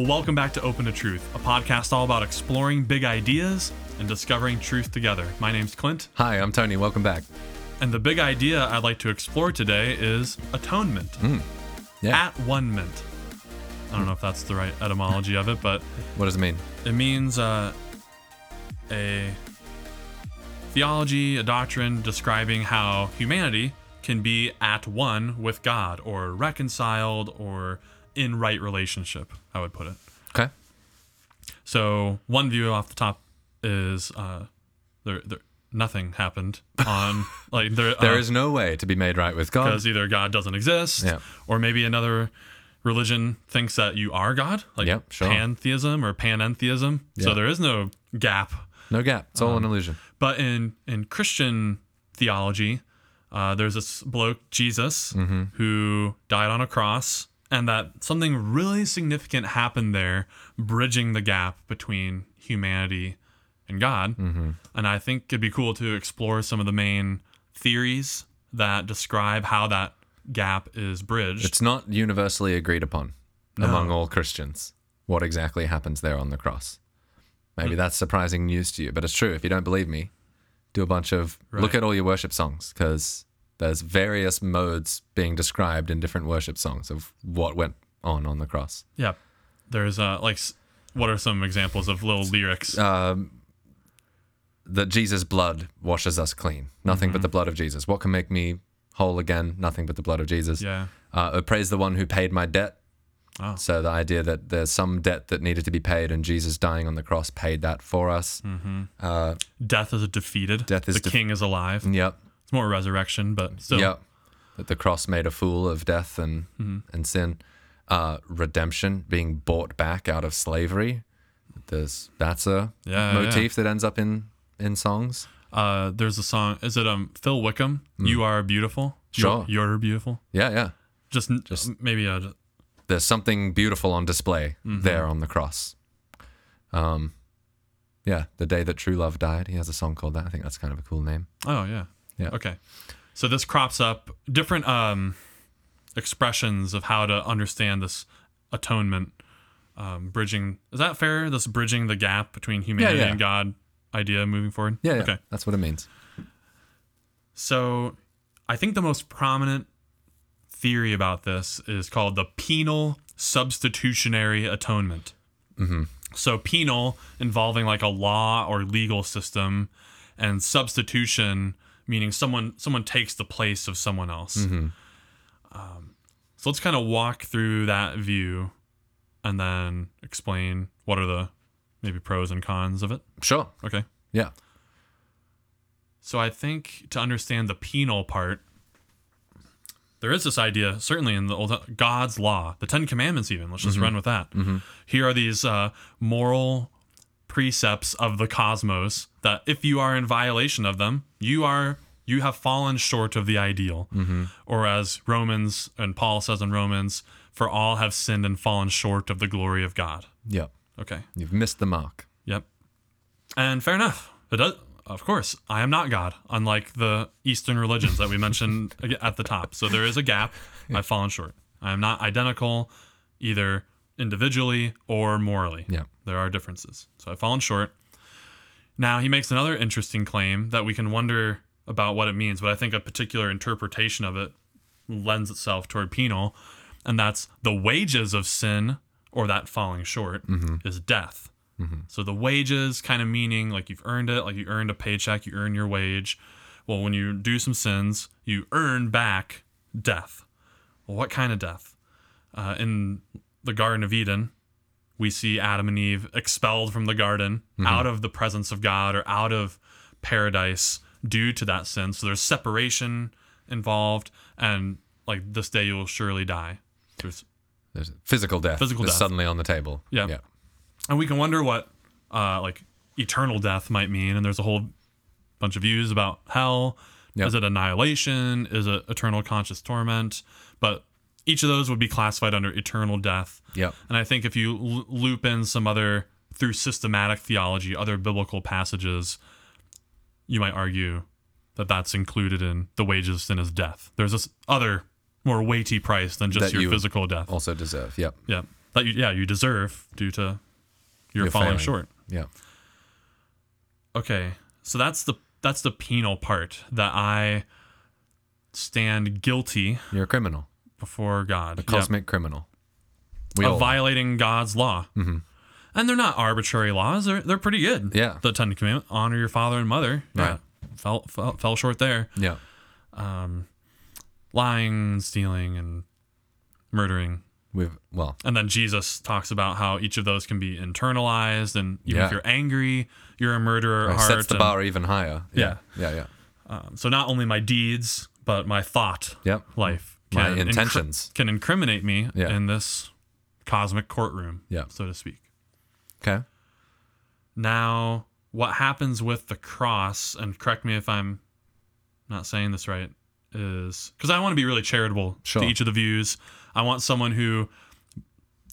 Well, welcome back to Open to Truth, a podcast all about exploring big ideas and discovering truth together. My name's Clint, Hi, I'm Tony. Welcome back. and the big idea I'd like to explore today is atonement. Yeah. At one mint. I don't know if that's the right etymology of it, but What does it mean? it means uh, a theology, a doctrine describing how humanity can be at one with God or reconciled or in right relationship, I would put it. Okay. So one view off the top is uh, there, there nothing happened on like there There uh, is no way to be made right with God. because either God doesn't exist Yeah. or maybe another religion thinks that you are God, like Yep, sure. pantheism or panentheism. Yeah. So there is no gap. No gap. It's all an illusion. But in in Christian theology, uh, there's this bloke Jesus Mm-hmm. who died on a cross, and that something really significant happened there, bridging the gap between humanity and God. Mm-hmm. And I think it'd be cool to explore some of the main theories that describe how that gap is bridged. It's not universally agreed upon among all Christians what exactly happens there on the cross. Maybe that's surprising news to you, but it's true. If you don't believe me, do a bunch of look at all your worship songs because there's various modes being described in different worship songs of what went on on the cross. yeah. There's uh like what are some examples of little lyrics? Um, that Jesus' blood washes us clean. Nothing Mm-hmm. but the blood of Jesus. What can make me whole again? Nothing but the blood of Jesus. yeah. Uh, oh, praise the one who paid my debt. Oh. So the idea that there's some debt that needed to be paid, and Jesus dying on the cross paid that for us. Mm-hmm. Uh, Death is defeated. Death is the def- king is alive. yep, It's more resurrection, but still. yep. That the cross made a fool of death and Mm-hmm. and sin. Uh, redemption, being bought back out of slavery. There's that's a Yeah, motif that ends up in in songs. Uh, there's a song. Is it um Phil Wickham? You are beautiful. Sure. You're, you're beautiful. Yeah, yeah. Just just maybe uh, there's something beautiful on display Mm-hmm. there on the cross. Um, yeah, the day that true love died. He has a song called that. I think that's kind of a cool name. oh yeah Yeah. Okay, so this crops up different um expressions of how to understand this atonement, um, bridging. Is that fair? This bridging the gap between humanity yeah. and God idea moving forward. Yeah, yeah, Okay. that's what it means. So I think the most prominent theory about this is called the penal substitutionary atonement. Mm-hmm. So penal involving like a law or legal system, and substitution meaning someone someone takes the place of someone else. Um, so let's kind of walk through that view, and then explain what are the maybe pros and cons of it. Sure. Okay. Yeah. So I think to understand the penal part, there is this idea, certainly in the old God's law, the Ten Commandments. Even let's just run with that. Here are these uh, moral precepts of the cosmos that if you are in violation of them, you are you have fallen short of the ideal. Mm-hmm. Or as Romans and Paul says in Romans, for all have sinned and fallen short of the glory of God. Yep. Okay. You've missed the mark. Yep. And fair enough. It does. Of course, I am not God, unlike the Eastern religions that we mentioned at the top. So there is a gap. I've fallen short. I am not identical, either individually or morally. Yeah. There are differences. So I've fallen short. Now he makes another interesting claim that we can wonder about what it means, but I think a particular interpretation of it lends itself toward penal, and that's the wages of sin or that falling short is death. So the wages kind of meaning like you've earned it, like you earned a paycheck, you earn your wage. Well, when you do some sins, you earn back death. Well, what kind of death? Uh, in the Garden of Eden, we see Adam and Eve expelled from the garden, out of the presence of God or out of paradise due to that sin. So there's separation involved, and like this day you will surely die. There's There's physical death. Physical death. suddenly on the table. Yeah. Yeah. and we can wonder what uh, like eternal death might mean and there's a whole bunch of views about hell Yep. is it annihilation is it eternal conscious torment but each of those would be classified under eternal death Yeah. and i think if you l- loop in some other through systematic theology other biblical passages you might argue that that's included in the wages of sin is death there's this other more weighty price than just That your you- physical death Also deserve. Yep. yeah. that you yeah you deserve due to your You're falling failing. short. Yeah. Okay, so that's the that's the penal part that I stand guilty You're a criminal, before God. a Yep. cosmic criminal. We of violating God's law. Mm-hmm. And they're not arbitrary laws. They're they're pretty good. Yeah. The Ten Commandments: honor your father and mother. Yeah. Right. Fell, fell fell short there. Yeah. Lying, stealing, and murdering. We've well, And then Jesus talks about how each of those can be internalized, and even if you're angry, you're a murderer heart. sets the and, bar even higher. Yeah. Yeah. Yeah. um, so not only my deeds, but my thought Yep. life, My incri- can incriminate me Yeah. in this cosmic courtroom, Yeah. so to speak. Okay. Now, what happens with the cross, and correct me if I'm not saying this right, is because I want to be really charitable Sure. to each of the views. I want someone who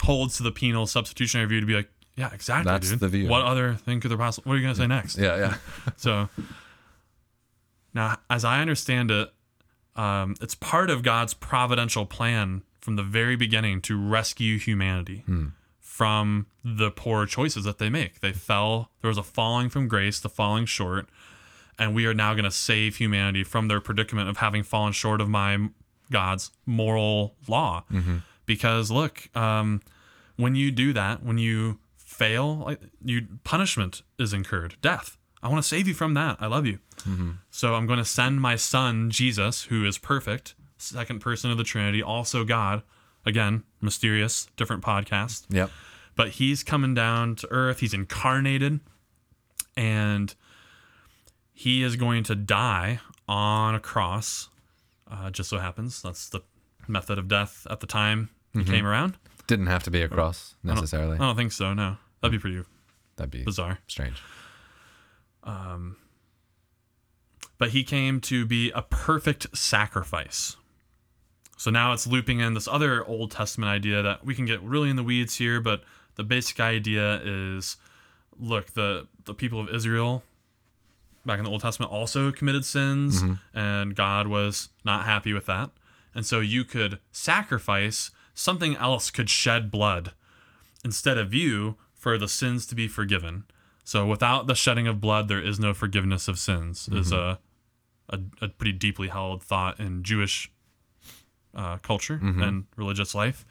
holds to the penal substitutionary view to be like, yeah, exactly, That's dude. the view. What other thing could there possibly? What are you gonna say next? Yeah. Yeah. So now, as I understand it, um, it's part of God's providential plan from the very beginning to rescue humanity from the poor choices that they make. They fell, there was a falling from grace, the falling short, and we are now going to save humanity from their predicament of having fallen short of my God's moral law. Because look, um, when you do that, when you fail, like you punishment is incurred, death. I want to save you from that. I love you. So I'm going to send my son Jesus, who is perfect, second person of the Trinity, also God. Again, mysterious, different podcast. Yep. But he's coming down to earth. He's incarnated, and he is going to die on a cross. Uh, just so happens that's the method of death at the time he came around. Didn't have to be a cross necessarily. I don't think so. No, that'd be pretty That'd be bizarre. strange. Um, but he came to be a perfect sacrifice. So now it's looping in this other Old Testament idea that we can get really in the weeds here, but the basic idea is look, the, the people of Israel back in the Old Testament also committed sins, mm-hmm. and God was not happy with that. And so you could sacrifice, something else could shed blood instead of you for the sins to be forgiven. So without the shedding of blood, there is no forgiveness of sins. Is a, a a pretty deeply held thought in Jewish uh, culture and religious life.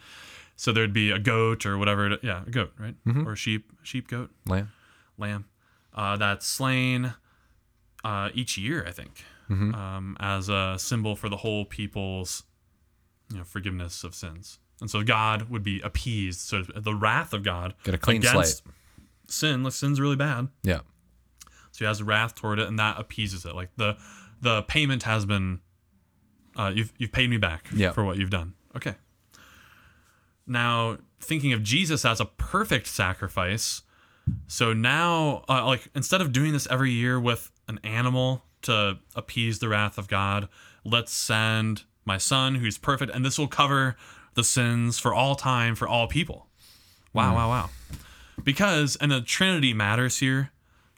So there'd be a goat or whatever. It, yeah, a goat, right? Or a sheep, sheep, goat, Lamb. lamb. Uh, that's slain uh, each year, I think, um, as a symbol for the whole people's you know, forgiveness of sins. And so God would be appeased. So the wrath of God Get a clean slate. Sin. Like sin's really bad. Yeah. So he has wrath toward it, and that appeases it. Like the the payment has been, uh, you've you've paid me back Yeah. for what you've done. Okay. Now thinking of Jesus as a perfect sacrifice, so now uh, like instead of doing this every year with an animal to appease the wrath of God, let's send my son who's perfect, and this will cover the sins for all time for all people. Wow, wow, wow because and the trinity matters here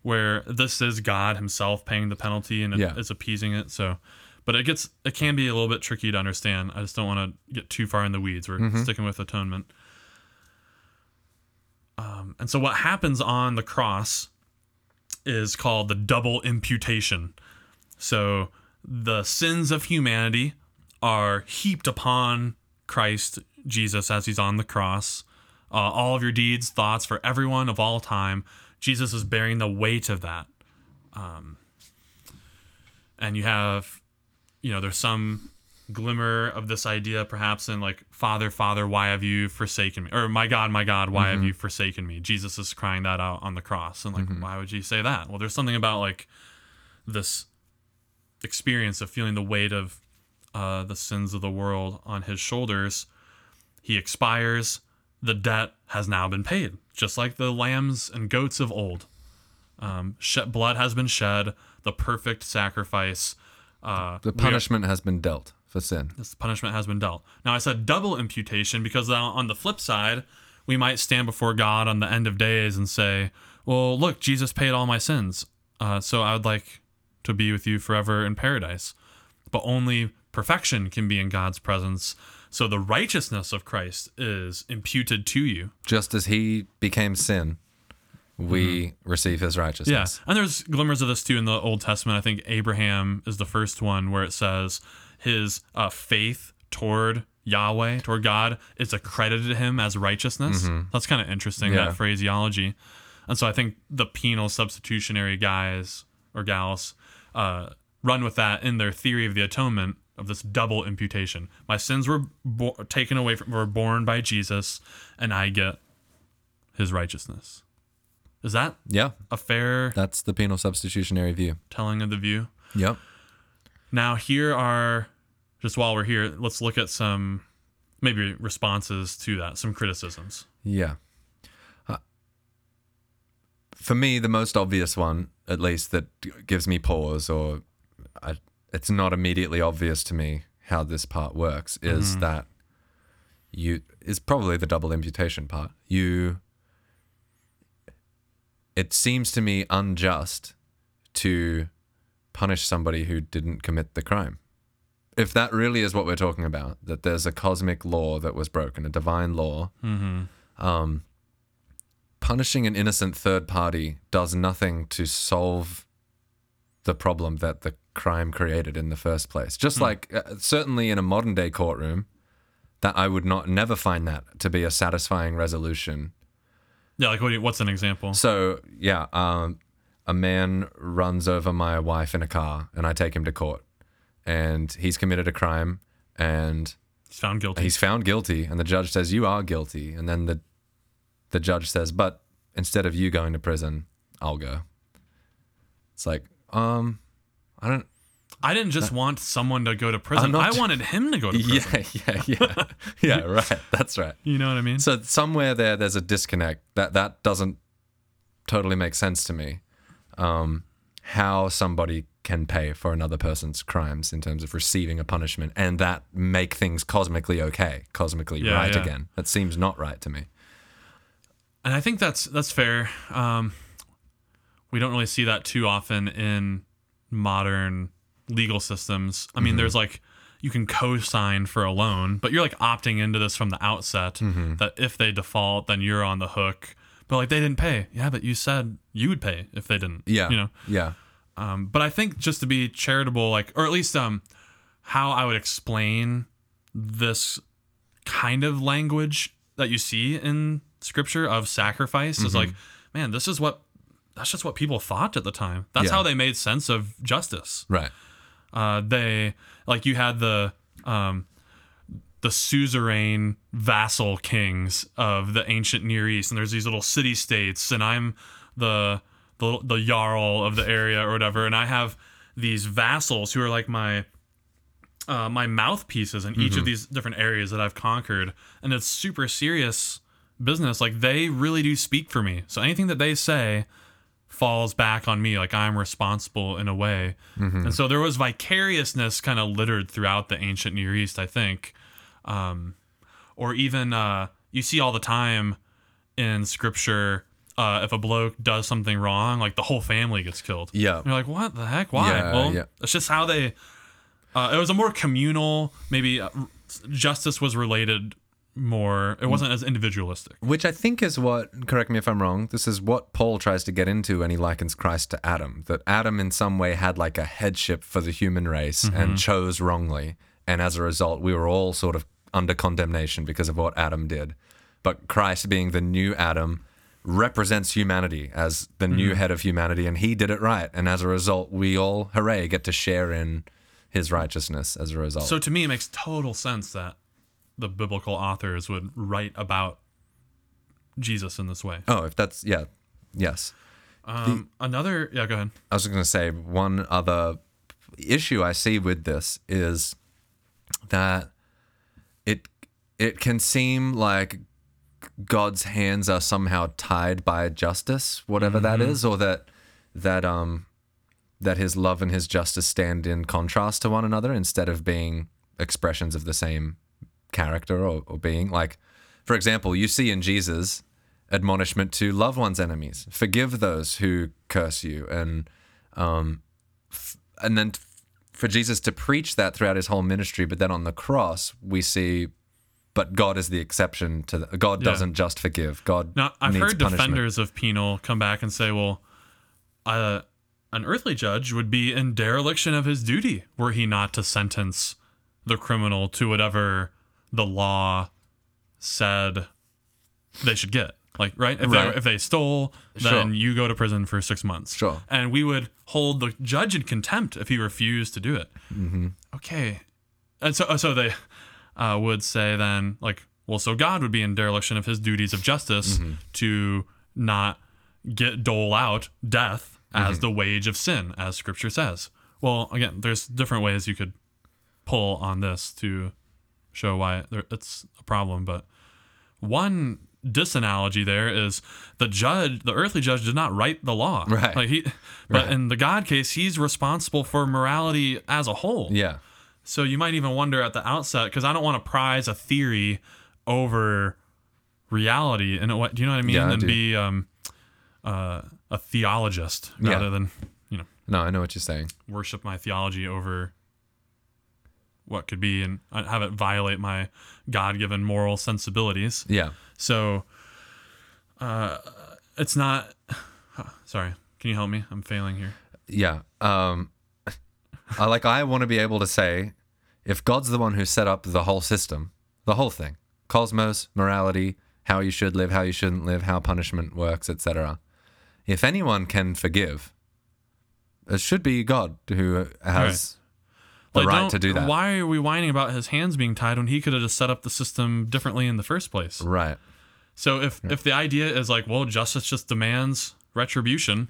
where this is god himself paying the penalty and Yeah. it's appeasing it so but it gets it can be a little bit tricky to understand. I just don't want to get too far in the weeds. We're sticking with atonement. Um, and so what happens on the cross is called the double imputation. So the sins of humanity are heaped upon Christ Jesus as he's on the cross. Uh, all of your deeds, thoughts for everyone of all time. Jesus is bearing the weight of that. Um, and you have, you know, there's some glimmer of this idea perhaps in like, Father, Father, why have you forsaken me? Or, My God, my God, why have you forsaken me? Jesus is crying that out on the cross. And like, why would you say that? Well, there's something about like this experience of feeling the weight of uh, the sins of the world on his shoulders. He expires. The debt has now been paid, just like the lambs and goats of old. Um, shed, blood has been shed. The perfect sacrifice. Uh, The we are- punishment has been dealt for sin. this punishment has been dealt. Now I said double imputation because on the flip side, we might stand before God on the end of days and say, "Well, look, Jesus paid all my sins, uh, so I would like to be with you forever in paradise." But only perfection can be in God's presence So the righteousness of Christ is imputed to you. Just as he became sin, we receive his righteousness. Yeah. And there's glimmers of this too in the Old Testament. I think Abraham is the first one where it says his uh, faith toward Yahweh, toward God, is accredited to him as righteousness. That's kind of interesting, Yeah. that phraseology. And so I think the penal substitutionary guys or gals uh, run with that in their theory of the atonement of this double imputation. My sins were bo- taken away from, were borne by Jesus, and I get his righteousness. Is that Yeah. a fair That's the penal substitutionary view. telling of the view. Yep. Now, here are just while we're here, let's look at some maybe responses to that, some criticisms. Yeah. Uh, for me, the most obvious one, at least, that gives me pause, or I, it's not immediately obvious to me how this part works, is that you is probably the double imputation part. You. It seems to me unjust to punish somebody who didn't commit the crime. If that really is what we're talking about, that there's a cosmic law that was broken, a divine law, um, punishing an innocent third party does nothing to solve the problem that the crime created in the first place. Just like uh, certainly in a modern day courtroom, that I would not never find that to be a satisfying resolution. Yeah, like what, you- what's an example? So yeah, um, a man runs over my wife in a car, and I take him to court, and he's committed a crime, and He's found guilty. he's found guilty and the judge says you are guilty and then the the judge says but instead of you going to prison i'll go it's like um i don't I didn't just want someone to go to prison. I'm wanted him to go to prison. yeah yeah yeah yeah right that's right You know what I mean? so somewhere there there's a disconnect that that doesn't totally make sense to me um how somebody can pay for another person's crimes in terms of receiving a punishment and that make things cosmically okay cosmically Yeah, right yeah. again that seems not right to me and I think that's that's fair. Um, we don't really see that too often in modern legal systems. I mean, there's like you can co-sign for a loan, but you're like opting into this from the outset that if they default, then you're on the hook. But like they didn't pay, yeah. But you said you would pay if they didn't. Yeah. you know. Yeah. Um, but I think just to be charitable, like, or at least um, how I would explain this kind of language that you see in scripture of sacrifice is like, man, this is what that's just what people thought at the time. That's Yeah. how they made sense of justice. Right. Uh, they like you had the um, the suzerain vassal kings of the ancient Near East, and there's these little city states, and I'm the the the jarl of the area or whatever, and I have these vassals who are like my uh, my mouthpieces in each of these different areas that I've conquered, and it's super serious business. Like they really do speak for me, so anything that they say falls back on me like i'm responsible in a way. And so there was vicariousness kind of littered throughout the ancient near east i think. Um, or even uh, you see all the time in scripture uh, if a bloke does something wrong like the whole family gets killed. Yeah. you're like what the heck? Why? Yeah, well yeah. it's just how they uh, it was a more communal maybe uh, justice was related more it mm. wasn't as individualistic Which I think is what, correct me if I'm wrong, this is what Paul tries to get into when he likens Christ to Adam. That Adam, in some way, had like a headship for the human race and mm-hmm. chose wrongly. And as a result, we were all sort of under condemnation because of what Adam did. But Christ, being the new Adam, represents humanity as the new mm. head of humanity, and he did it right. And as a result, we all, hooray, get to share in his righteousness as a result. So to me, it makes total sense that the biblical authors would write about Jesus in this way. oh, if that's, yeah, yes. Um, another, yeah, go ahead. I was going to say one other issue I see with this is that it it can seem like God's hands are somehow tied by justice, whatever that is, or that that um that his love and his justice stand in contrast to one another instead of being expressions of the same character or, or being. Like, for example, you see in Jesus admonishment to love one's enemies, forgive those who curse you, and um, f- and then f- for Jesus to preach that throughout his whole ministry. But then on the cross, we see but God is the exception to the, God Yeah. doesn't just forgive. God Now, I've heard punishment. defenders of penal come back and say, well, uh, an earthly judge would be in dereliction of his duty were he not to sentence the criminal to whatever the law said they should get. Like, right? If, Right. They, if they stole, Sure. then you go to prison for six months. Sure. And we would hold the judge in contempt if he refused to do it. Mm-hmm. Okay. And so, so they uh, would say then, like, well, so God would be in dereliction of his duties of justice to not get dole out death as the wage of sin, as Scripture says. Well, again, there's different ways you could pull on this to show why it's a problem, but one disanalogy there is the judge, the earthly judge, did not write the law. Right. Like he, but Right. in the God case, he's responsible for morality as a whole. Yeah. So you might even wonder at the outset, because I don't want to prize a theory over reality, and what do you know what I mean? Yeah, I and do. be um, uh, a theologist Yeah. rather than you know No, I know what you're saying. worship my theology over what could be and have it violate my God-given moral sensibilities. Yeah. So, uh, it's not. Sorry, can you help me? I'm failing here. Yeah. Um I like I want to be able to say if God's the one who set up the whole system, the whole thing, cosmos, morality, how you should live, how you shouldn't live, how punishment works, etc. If anyone can forgive, it should be God who has the Like, right to do that. Why are we whining about his hands being tied when he could have just set up the system differently in the first place? Right. So if if the idea is like, well, justice just demands retribution.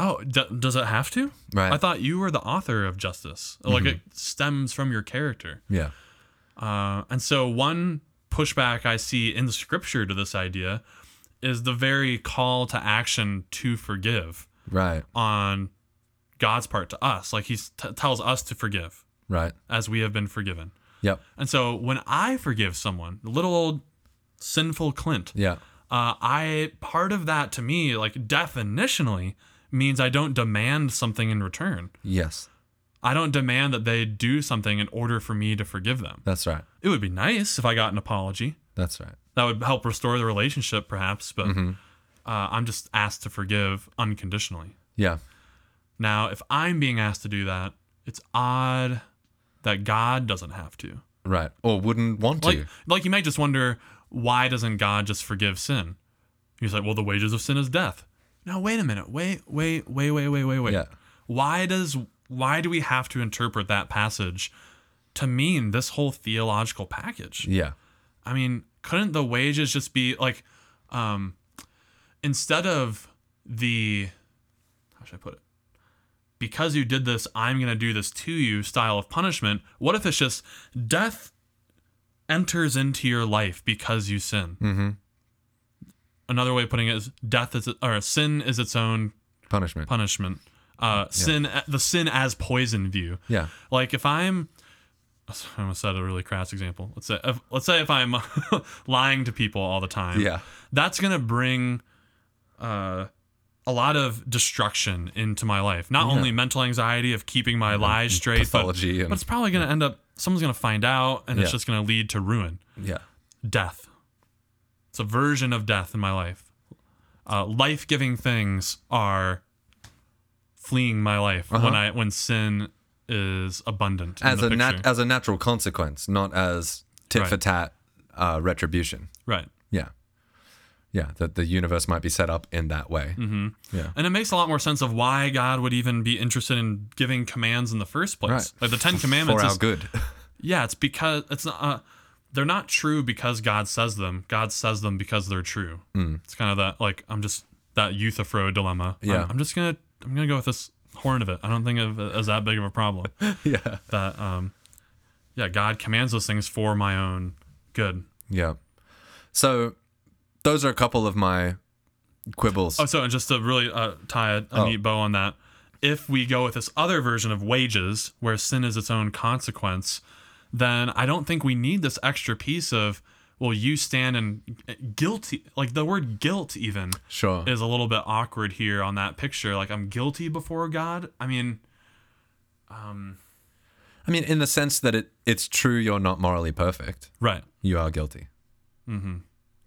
Oh, d- does it have to? Right. Mm-hmm. I thought you were the author of justice. Like it stems from your character. Yeah. Uh, and so one pushback I see in the scripture to this idea is the very call to action to forgive Right. on God's part to us. Like he t- tells us to forgive Right. as we have been forgiven. Yep. And so when I forgive someone, little old sinful Clint, Yeah. uh, I part of that to me, like definitionally, means I don't demand something in return. Yes. I don't demand that they do something in order for me to forgive them. That's right. It would be nice if I got an apology. That's right. That would help restore the relationship, perhaps, but Mm-hmm. uh, I'm just asked to forgive unconditionally. Yeah. Now, if I'm being asked to do that, it's odd that God doesn't have to. Right. Or wouldn't want to. Like, like you might just wonder, why doesn't God just forgive sin? He's like, well, the wages of sin is death. No, wait a minute. Wait, wait, wait, wait, wait, wait, wait. Yeah. Why does why do we have to interpret that passage to mean this whole theological package? yeah. I mean, couldn't the wages just be like, um, instead of the, how should I put it? Because you did this, I'm going to do this to you style of punishment. What if it's just death enters into your life because you sin? Mm-hmm. Another way of putting it is death is, or sin is its own Punishment. punishment. Uh, sin, the sin as poison view. yeah. Like if I'm, I almost said a really crass example. Let's say, if, let's say if I'm lying to people all the time, Yeah. that's gonna bring uh, a lot of destruction into my life. Not only mental anxiety of keeping my lies straight, but, but it's probably gonna end up. Someone's gonna find out, and it's just gonna lead to ruin, Yeah. death. It's a version of death in my life. Uh, life-giving things are fleeing my life when I when sin is abundant. Uh-huh. As a nat- as a natural consequence, not as tit Right. for tat uh, retribution. right. Yeah. Yeah. That the universe might be set up in that way. Mm-hmm. Yeah. And it makes a lot more sense of why God would even be interested in giving commands in the first place. Right. Like the Ten For Commandments our is good. yeah, it's because it's not. Uh, they're not true because God says them. God says them because they're true. It's kind of that like I'm just that Euthyphro dilemma. I'm- Yeah. I'm, just gonna I'm gonna go with this horn of it. I don't think of it as that big of a problem. yeah. that um, yeah, God commands those things for my own good. Yeah. So those are a couple of my quibbles. Oh, so and just to really uh, tie a, a Oh. neat bow on that, if we go with this other version of wages, where sin is its own consequence, then I don't think we need this extra piece of, well, you stand and guilty. Like the word guilt, even sure. is a little bit awkward here on that picture. Like I'm guilty before God. I mean, um. I mean, in the sense that it it's true you're not morally perfect. Right. You are guilty. Mm-hmm.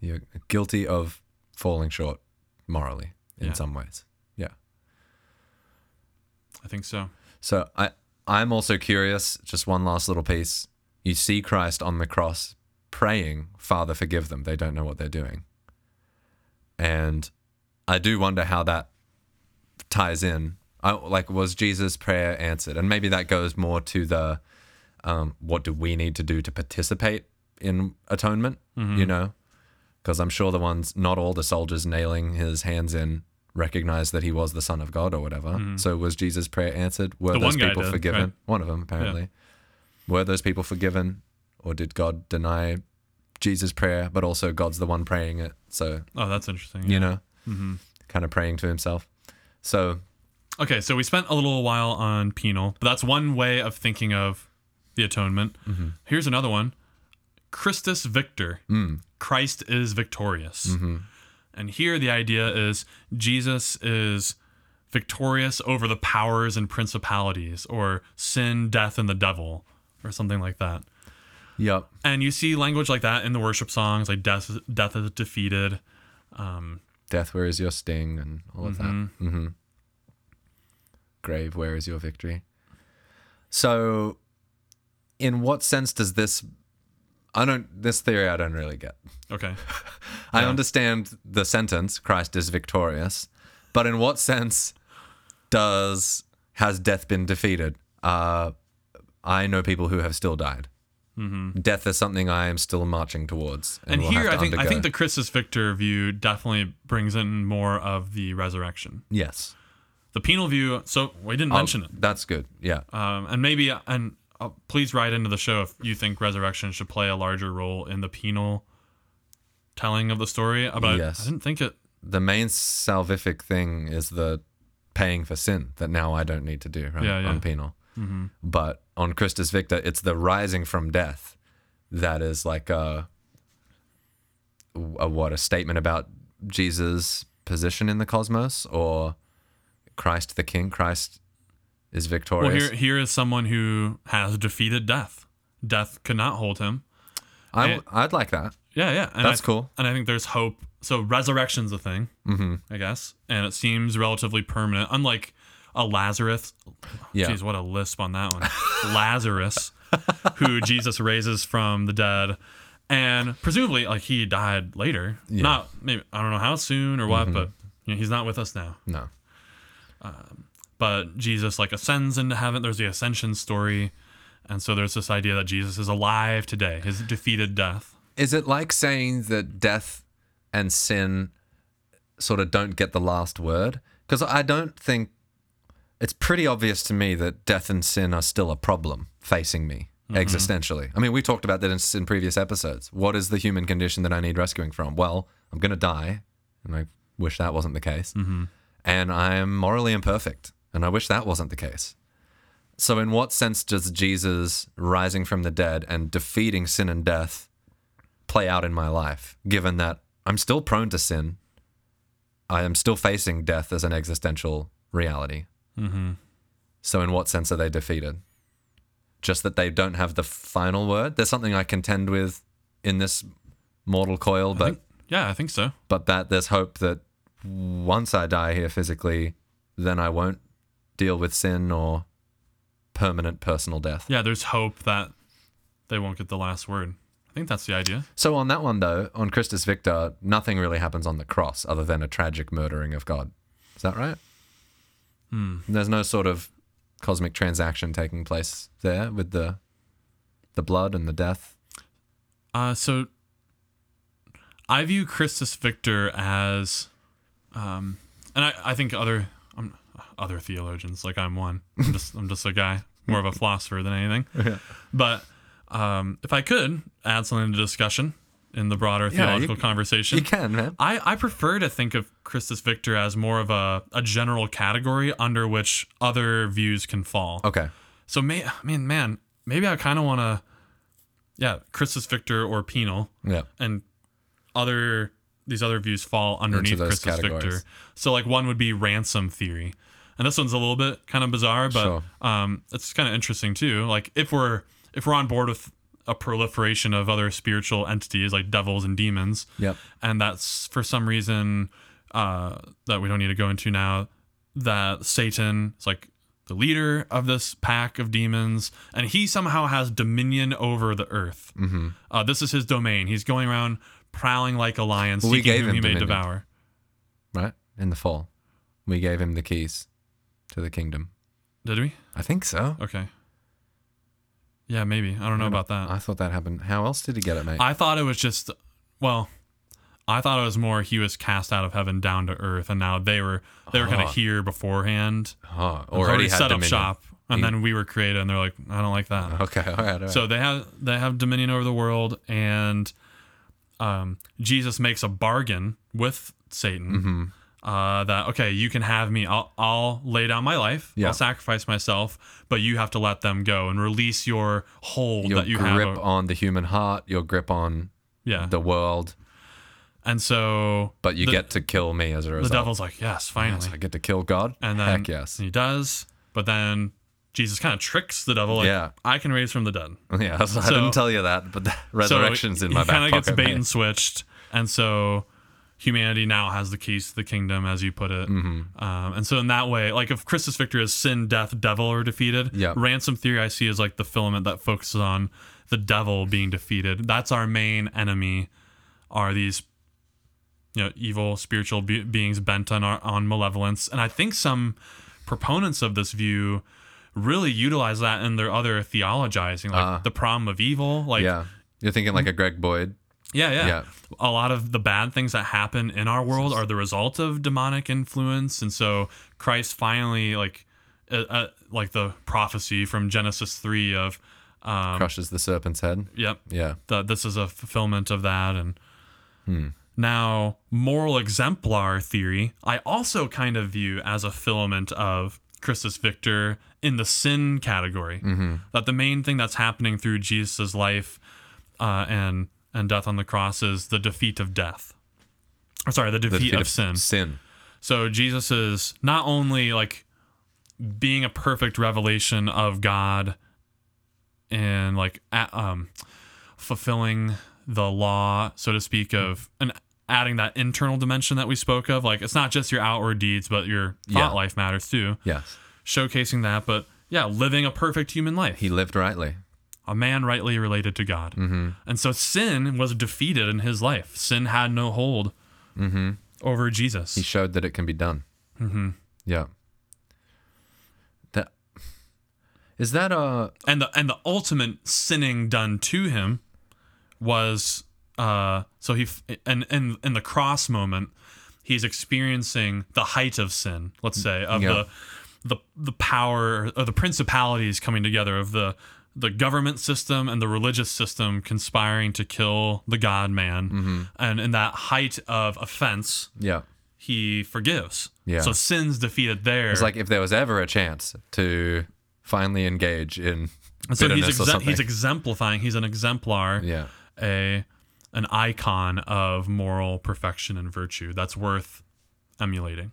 You're guilty of falling short morally in Yeah. some ways. Yeah. I think so. So I I'm also curious. Just one last little piece. You see Christ on the cross praying, "Father, forgive them. They don't know what they're doing." And I do wonder how that ties in. I, like, was Jesus' prayer answered? And maybe that goes more to the um, what do we need to do to participate in atonement? You know, because I'm sure the ones, not all the soldiers nailing his hands in, recognized that he was the Son of God or whatever. So was Jesus' prayer answered? Were The those people did, forgiven? right? One of them, apparently. Were those people forgiven, or did God deny Jesus' prayer? But also, God's the one praying it. So Oh, that's interesting. you yeah. know, kind of praying to himself. So Okay, so we spent a little while on penal, but that's one way of thinking of the atonement. Mm-hmm. Here's another one Christus Victor. Mm. Christ is victorious. Mm-hmm. And here the idea is Jesus is victorious over the powers and principalities, or sin, death, and the devil, or something like that. yep, And you see language like that in the worship songs, like death, death is defeated. death, where is your sting, and all of that. Mm-hmm. Grave, where is your victory? So, in what sense does this? I don't. This theory I don't really get. Okay. I understand the sentence "Christ is victorious," but in what sense does has death been defeated? Uh, I know people who have still died. Death is something I am still marching towards, and, And here, I think I undergo. think the Christus Victor view definitely brings in more of the resurrection. yes, The penal view. So we didn't mention it, that's good. Yeah, um, and maybe and uh, please write into the show if you think resurrection should play a larger role in the penal telling of the story. But Yes. I didn't think it. the main salvific thing is the paying for sin that now I don't need to do right Yeah, yeah. on penal. But on Christus Victor, it's the rising from death that is like a, a what a statement about Jesus' position in the cosmos or Christ the King. Christ is victorious. Well, here here is someone who has defeated death. Death could not hold him. I, I'd like that. Yeah, yeah. And That's cool. And I think there's hope. So resurrection's a thing, mm-hmm. I guess, and it seems relatively permanent. Unlike a Lazarus. Yeah. Jeez, what a lisp on that one. Lazarus, who Jesus raises from the dead, and presumably, like he died later. Yeah. Not maybe I don't know how soon or what, but you know, he's not with us now. No. But Jesus like ascends into heaven. There's the ascension story, and so there's this idea that Jesus is alive today. His defeated death. Is it like saying that death and sin sort of don't get the last word? Because I don't think it's pretty obvious to me that death and sin are still a problem facing me mm-hmm. existentially. I mean, we talked about that in, in previous episodes. What is the human condition that I need rescuing from? Well, I'm going to die, and I wish that wasn't the case. Mm-hmm. And I am morally imperfect, and I wish that wasn't the case. So, in what sense does Jesus rising from the dead and defeating sin and death play out in my life, given that I'm still prone to sin? I am still facing death as an existential reality. Mm-hmm. So, in what sense are they defeated? Just that they don't have the final word? There's something I contend with in this mortal coil, but, Yeah, I think so. but that there's hope that once I die here physically, then I won't deal with sin or permanent personal death. Yeah, there's hope that they won't get the last word. I think that's the idea. So on that one though, on Christus Victor, nothing really happens on the cross other than a tragic murdering of God. Is that right? There's no sort of cosmic transaction taking place there with the the blood and the death. Uh, so I view Christus Victor as, um, and I, I think other other theologians like I'm one. I'm just I'm just a guy, more of a philosopher than anything. But um, if I could add something to discussion in the broader you- theological conversation, You can, man. I, I prefer to think of Christus Victor as more of a, a general category under which other views can fall. Okay. So, may, I mean, man, maybe I kind of want to, yeah, Christus Victor or penal, Yeah. and other these other views fall underneath Christus Victor. So, like one would be ransom theory, and this one's a little bit kind of bizarre, but Sure. um, it's kind of interesting too. Like if we're if we're on board with a proliferation of other spiritual entities like devils and demons, Yep. and that's for some reason uh, that we don't need to go into now. That Satan is like the leader of this pack of demons, and he somehow has dominion over the earth. Mm-hmm. Uh, this is his domain. He's going around prowling like a lion, Well, we seeking gave whom him he may dominion. devour. Right in the fall, we gave him the keys to the kingdom. Did we? I think so. Okay. Yeah, maybe. I don't know about that. I thought that happened. How else did he get it, mate? I thought it was just, well, I thought it was more he was cast out of heaven down to earth, and now they were they were kind Oh. Ah. of here beforehand, oh, already, set up shop, and He- then we were created, and they're like, I don't like that. Okay, all right, all right. So they have they have dominion over the world, and um, Jesus makes a bargain with Satan. Mm-hmm. Uh, that okay, you can have me. I'll I'll lay down my life. Yeah. I'll sacrifice myself, but you have to let them go and release your hold your that you grip have. o- on the human heart, your grip on yeah, the world, and so but you The- get to kill me as a result. the devil's like, yes, finally, Yes, I get to kill God. and then Heck yes. he does. But then Jesus kind of tricks the devil. Like, Yeah. I can raise from the dead. Yeah, so I didn't tell you that, but the resurrection's so in my back kinda gets bait and switched, and so humanity now has the keys to the kingdom, as you put it. Mm-hmm. Um, and so in that way, like if Christus victory is sin, death, devil are defeated, Yeah. ransom theory I see is like the filament that focuses on the devil being defeated. That's our main enemy. Are these you know evil spiritual be- beings bent on our, on malevolence? And I think some proponents of this view really utilize that in their other theologizing, like Ah. the problem of evil, like yeah, you're thinking like a Greg Boyd. yeah, yeah, Yeah. A lot of the bad things that happen in our world are the result of demonic influence, and so Christ finally, like, uh, uh, like the prophecy from Genesis three of, um, crushes the serpent's head. yep, Yeah. that this is a fulfillment of that, and Hmm. now moral exemplar theory, I also kind of view as a filament of Christus Victor in the sin category. Mm-hmm. That the main thing that's happening through Jesus' life uh, and and death on the cross is the defeat of death. Or sorry, the The defeat, defeat of sin. Sin. So Jesus is not only like being a perfect revelation of God and like um, fulfilling the law, so to speak, of and adding that internal dimension that we spoke of. Like it's not just your outward deeds, but your thought Yeah. life matters too. Yes. Showcasing that, but yeah, living a perfect human life, He lived rightly. a man rightly related to God. Mm-hmm. And so sin was defeated in his life. Sin had no hold over Jesus. He showed that it can be done. Mm-hmm. Yeah. That is that a and the and the ultimate sinning done to him was uh so he f- and in in the cross moment he's experiencing the height of sin let's say of Yeah. the the the power or the principalities coming together of the the government system and the religious system conspiring to kill the god man Mm-hmm. and in that height of offense yeah? he forgives Yeah. so sin's defeated there It's like if there was ever a chance to finally engage in And so he's exe- he's exemplifying he's an exemplar yeah. a an icon of moral perfection and virtue that's worth emulating.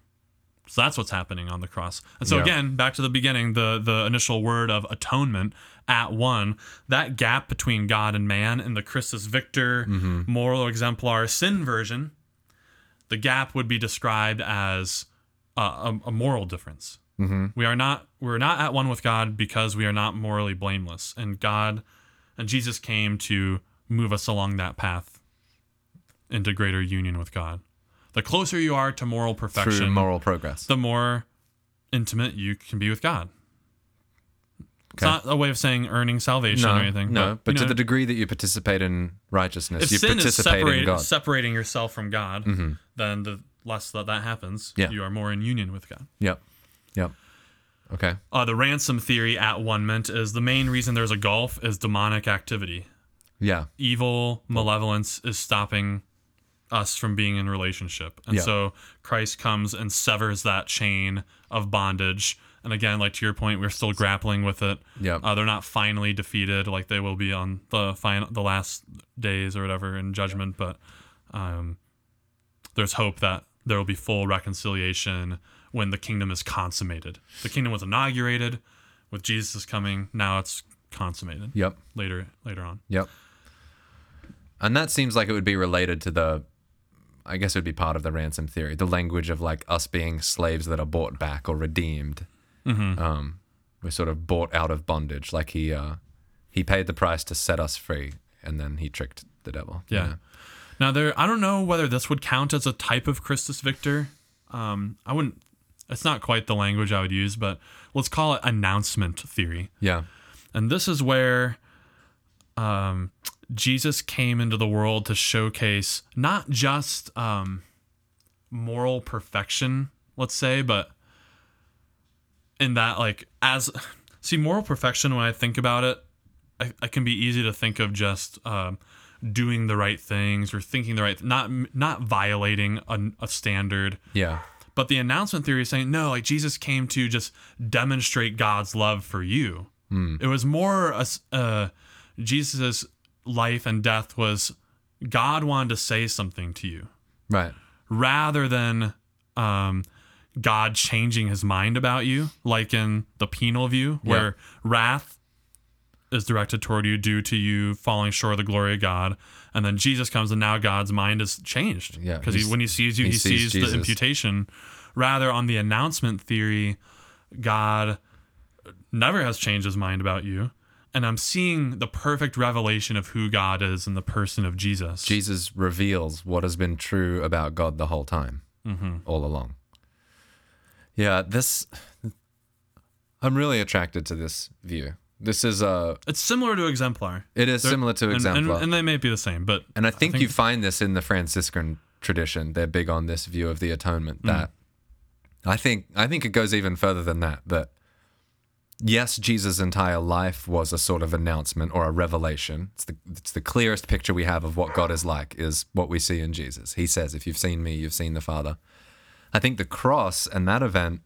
So that's what's happening on the cross. And so Yeah. again, back to the beginning, the the initial word of atonement at one, that gap between God and man in the Christus Victor Mm-hmm. moral exemplar sin version, the gap would be described as a, a, a moral difference. Mm-hmm. We are not we're not at one with God because we are not morally blameless, and God and Jesus came to move us along that path into greater union with God. The closer you are to moral Through perfection, moral progress. the more intimate you can be with God. It's not a way of saying earning salvation no, or anything. no, but you to know, the degree that you participate in righteousness, if you sin is participate in God. Mm-hmm. separating yourself from God, then the less that that happens, Yeah. you are more in union with God. Yep. Yep. Okay. Uh, the ransom theory at one ment is the main reason there's a gulf is demonic activity. Yeah. Evil malevolence is stopping us from being in relationship. And Yeah. so Christ comes and severs that chain of bondage. And again, like to your point, we're still grappling with it. Yeah. Uh, they're not finally defeated like they will be on the final, the last days or whatever in judgment, but um, there's hope that there will be full reconciliation, when the kingdom is consummated. The kingdom was inaugurated with Jesus coming. Now it's consummated. Yep. Later later on. Yep. And that seems like it would be related to the, I guess it would be part of the ransom theory, the language of like us being slaves that are bought back or redeemed. Mm-hmm. Um, we're sort of bought out of bondage. Like he, uh, he paid the price to set us free, and then he tricked the devil. you Yeah. know? Now there, I don't know whether this would count as a type of Christus Victor. Um, I wouldn't. It's not quite the language I would use, but let's call it announcement theory. Yeah. And this is where um, Jesus came into the world to showcase not just um, moral perfection, let's say, but in that, like, as see, moral perfection, when I think about it, I, I can be easy to think of just um, doing the right things or thinking the right, not not violating a, a standard. Yeah. But the announcement theory is saying no, like Jesus came to just demonstrate God's love for you. It was more a, uh, Jesus' life and death was God wanted to say something to you Right. rather than um, God changing his mind about you, like in the penal view, where wrath is directed toward you due to you falling short of the glory of God. And then Jesus comes, and now God's mind is changed. Yeah, Because when he sees you, he he, sees sees, the imputation. Rather, on the announcement theory, God never has changed his mind about you. And I'm seeing the perfect revelation of who God is in the person of Jesus. Jesus reveals what has been true about God the whole time, mm-hmm. all along. Yeah, this. I'm really attracted to this view. This is a. It's similar to exemplar. It is They're- similar to exemplar, and, and they may be the same, but And I think, you find this in the Franciscan tradition. They're big on this view of the atonement. Mm. That I think I think it goes even further than that. That yes, Jesus' entire life was a sort of announcement or a revelation. It's the it's the clearest picture we have of what God is like is what we see in Jesus. He says, "If you've seen me, you've seen the Father." I think the cross and that event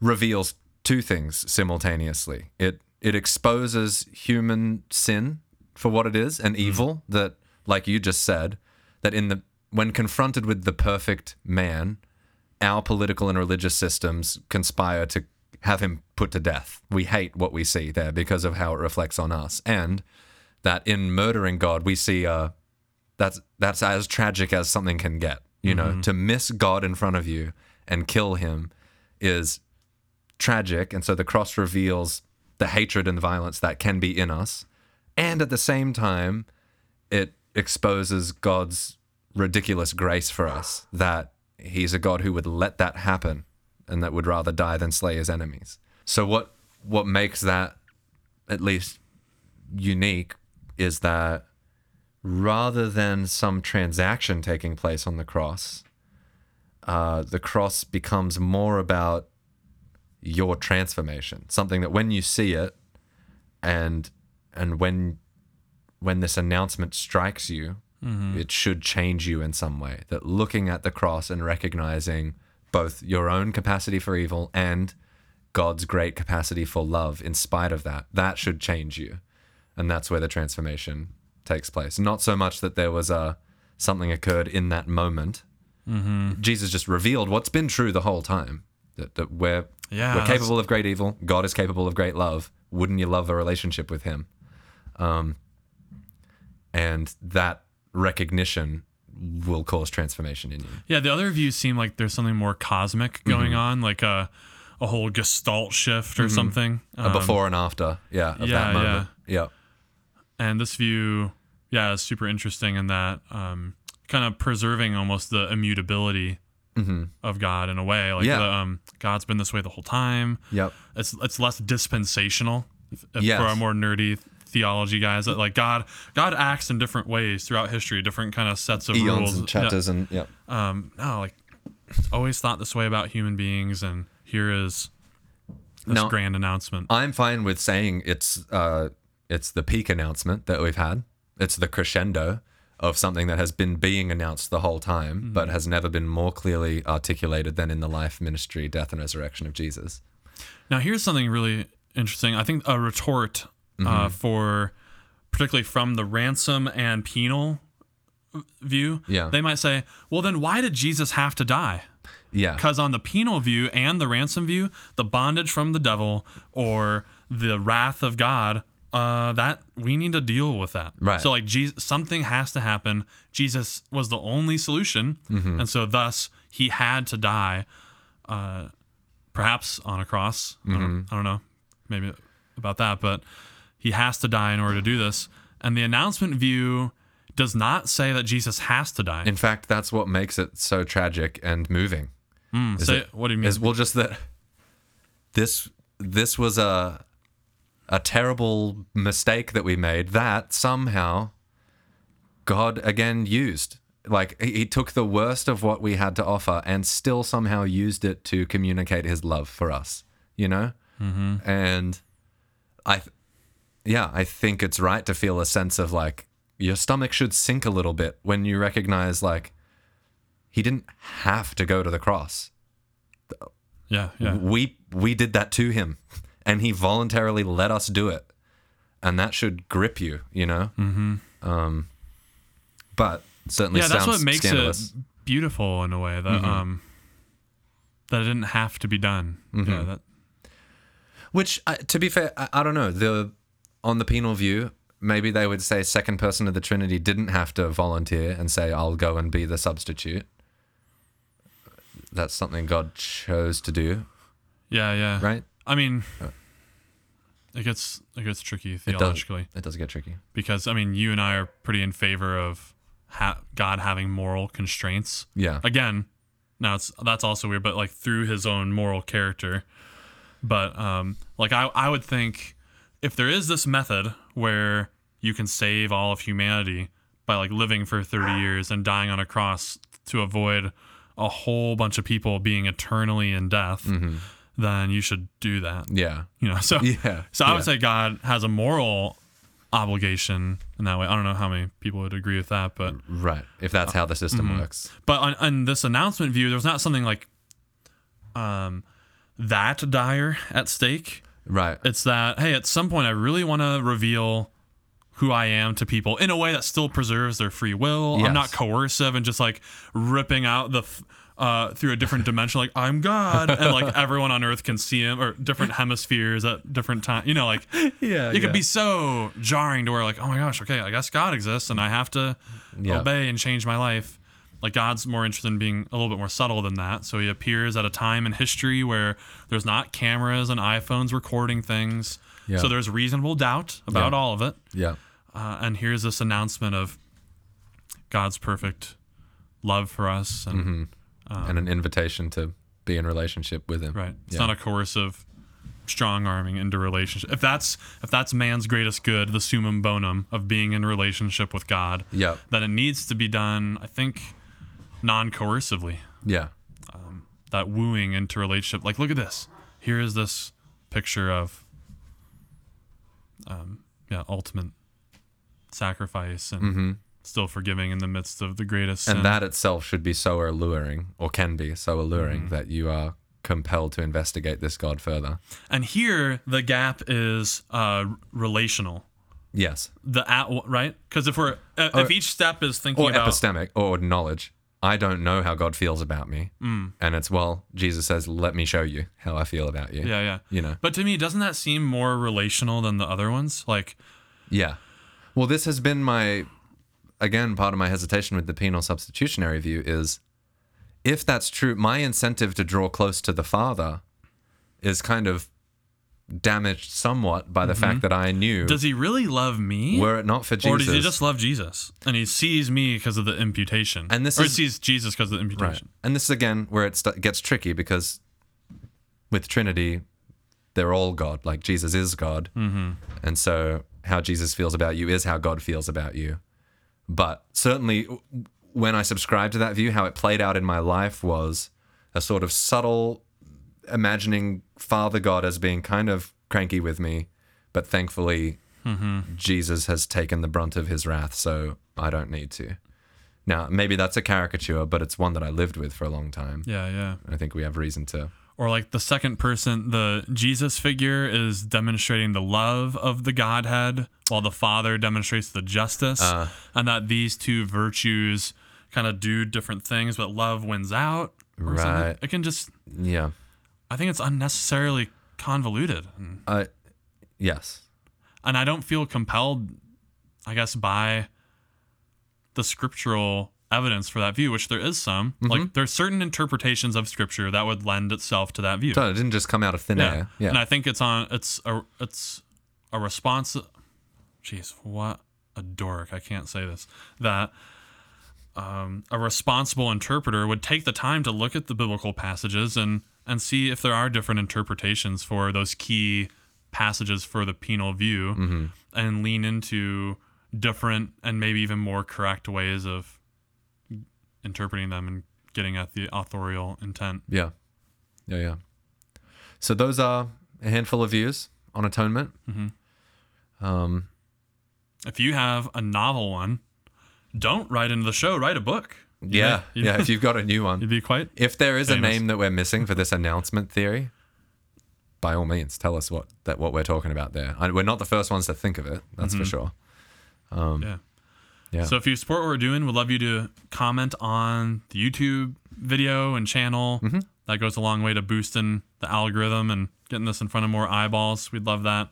reveals two things simultaneously. It it exposes human sin for what it is and hmm. evil that like you just said that in the when confronted with the perfect man our political and religious systems conspire to have him put to death. We hate what we see there because of how it reflects on us and that in murdering God we see uh that's that's as tragic as something can get. You know, to miss God in front of you and kill him is tragic. And so the cross reveals the hatred and violence that can be in us. And at the same time, it exposes God's ridiculous grace for us that he's a God who would let that happen and that would rather die than slay his enemies. So what what makes that at least unique is that rather than some transaction taking place on the cross, uh, the cross becomes more about your transformation. Something that when you see it, and and when when this announcement strikes you, it should change you in some way. That looking at the cross and recognizing both your own capacity for evil and God's great capacity for love, in spite of that, that should change you, and that's where the transformation takes place. Not so much that there was a something occurred in that moment. Jesus just revealed what's been true the whole time. That, that we're, Yeah, we're that's- capable of great evil. God is capable of great love. Wouldn't you love a relationship with Him? Um, and that recognition will cause transformation in you. yeah, the other views seem like there's something more cosmic Mm-hmm. going on, like a a whole gestalt shift or something. A Um, before and after, yeah, of yeah, that moment. Yeah. and this view, yeah, is super interesting in that um, kind of preserving almost the immutability of God in a way. Like Mm-hmm. Yeah. the, um, God's been this way the whole time. Yep. It's it's less dispensational if, if Yes. for our more nerdy theology guys. That like God God acts in different ways throughout history, different kind of sets of Eons rules. and chapters and. Yeah. Um, no, like always thought this way about human beings, and here is this No. grand announcement. I'm fine with saying it's uh, it's the peak announcement that we've had. It's the crescendo of something that has been being announced the whole time, but has never been more clearly articulated than in the life, ministry, death, and resurrection of Jesus. Now, here's something really interesting. I think a retort Mm-hmm. uh, for, particularly from the ransom and penal view, Yeah. they might say, well, then why did Jesus have to die? Yeah. Because on the penal view and the ransom view, the bondage from the devil or the wrath of God, uh, that we need to deal with that. Right. So like Jesus, something has to happen. Jesus was the only solution, Mm-hmm. and so thus he had to die, uh, perhaps on a cross. Mm-hmm. don't, I don't know, maybe about that, but he has to die in order to do this. And the announcement view does not say that Jesus has to die. In fact, that's what makes it so tragic and moving. Mm, say, what do you mean? Is well, just that this this was a a terrible mistake that we made that somehow God again used. Like he took the worst of what we had to offer and still somehow used it to communicate His love for us. You know, mm-hmm. and I, yeah, I think it's right to feel a sense of like your stomach should sink a little bit when you recognize like he didn't have to go to the cross yeah, yeah. we we did that to him and he voluntarily let us do it and that should grip you you know mm-hmm. um but certainly yeah, that's what makes scandalous. it beautiful in a way that um that it didn't have to be done. Yeah, that which uh, to be fair I, I don't know the on the penal view maybe they would say second person of the trinity didn't have to volunteer and say i'll go and be the substitute. That's something god chose to do. Yeah, yeah. right? I mean, it gets it gets tricky it does, theologically. It does get tricky. Because I mean, you and I are pretty in favor of ha- God having moral constraints. yeah. Again, now it's that's also weird, but like through His own moral character. But um, like I I would think if there is this method where you can save all of humanity by like living for 30 years and dying on a cross to avoid a whole bunch of people being eternally in death, then you should do that. yeah You know, so Yeah, so I yeah. would say God has a moral obligation in that way. I don't know how many people would agree with that, but right if that's how the system works but on, on this announcement view, there's not something like um that dire at stake. Right It's that hey, at some point I really want to reveal who I am to people in a way that still preserves their free will. I'm not coercive and just like ripping out the f- uh, through a different dimension, like I'm God, and like everyone on Earth can see him, or different hemispheres at different times. You know, like yeah it could be so jarring to where like, oh my gosh, okay, I guess God exists, and I have to Yeah. obey and change my life. Like God's more interested in being a little bit more subtle than that. So he appears at a time in history where there's not cameras and iPhones recording things. Yeah. So there's reasonable doubt about Yeah. all of it. yeah Uh, and here's this announcement of God's perfect love for us. And and an invitation to be in relationship with him. right, it's Yeah. not a coercive strong arming into relationship. If that's if that's man's greatest good, the summum bonum of being in relationship with God, Yeah. then it needs to be done, I think, non-coercively. Yeah. that wooing into relationship. Like, look at this. Here is this picture of, um, yeah, ultimate sacrifice and still forgiving in the midst of the greatest sin. Mm-hmm. And that itself should be so alluring, or can be so alluring, Mm-hmm. that you are compelled to investigate this God further. and here the gap is uh, relational. Yes. The at right because if we're uh, if each step is thinking Or about epistemic, or knowledge. I don't know how God feels about me. Mm. And it's, well, Jesus says, let me show you how I feel about you. yeah yeah You know? But to me, doesn't that seem more relational than the other ones? Like, Yeah. Well, this has been my, again, part of my hesitation with the penal substitutionary view is if that's true, my incentive to draw close to the Father is kind of damaged somewhat by the fact that I knew, Mm-hmm. does he really love me? were it not for Jesus. Or does he just love Jesus and he sees me because of the imputation? And this or is- sees Jesus because of the Right. imputation. And this is again where it st- gets tricky because with Trinity, they're all God. Like Jesus is God. Mm-hmm. And so how Jesus feels about you is how God feels about you. But certainly when I subscribed to that view, how it played out in my life was a sort of subtle imagining Father God as being kind of cranky with me. But thankfully, Jesus has taken the brunt of his wrath, so I don't need to. Now, maybe that's a caricature, but it's one that I lived with for a long time. Yeah, yeah. I think we have reason to. Or like the second person, the Jesus figure is demonstrating the love of the Godhead, while the Father demonstrates the justice, Uh. and that these two virtues kind of do different things, but love wins out. or something. Right. It can just. Yeah. I think it's unnecessarily convoluted, Uh, yes. and I don't feel compelled. I guess by the scriptural evidence for that view, which there is some. Mm-hmm. Like there's certain interpretations of scripture that would lend itself to that view. So it didn't just come out of thin air. Yeah. And I think it's on it's a it's a response jeez, what a dork. I can't say this. That um, a responsible interpreter would take the time to look at the biblical passages and and see if there are different interpretations for those key passages for the penal view Mm-hmm. and lean into different and maybe even more correct ways of interpreting them and getting at the authorial intent. Yeah. Yeah, yeah. So those are a handful of views on atonement. Um, if you have a novel one, don't write into the show. Write a book. Yeah. might- Yeah. If you've got a new one. you'd be quite. If there is a name that we're missing for this announcement theory, by all means, tell us what that what we're talking about there. I, we're not the first ones to think of it. That's for sure. Yeah. Yeah. So if you support what we're doing, we'd love you to comment on the YouTube video and channel. Mm-hmm. That goes a long way to boosting the algorithm and getting this in front of more eyeballs. We'd love that.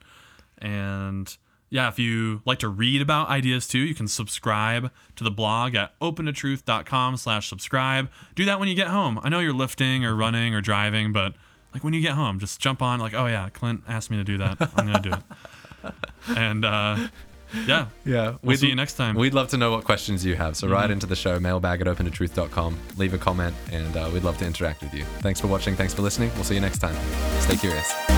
And yeah, if you like to read about ideas too, you can subscribe to the blog at opentotruth.com slash subscribe. Do that when you get home. I know you're lifting or running or driving, but like when you get home, just jump on like, oh yeah, Clint asked me to do that. I'm going to do it. And uh, yeah, Yeah. we'll see you next time. We'd love to know what questions you have. So write into the show, mailbag at opentotruth.com. Leave a comment, and uh, we'd love to interact with you. Thanks for watching. Thanks for listening. We'll see you next time. Stay curious.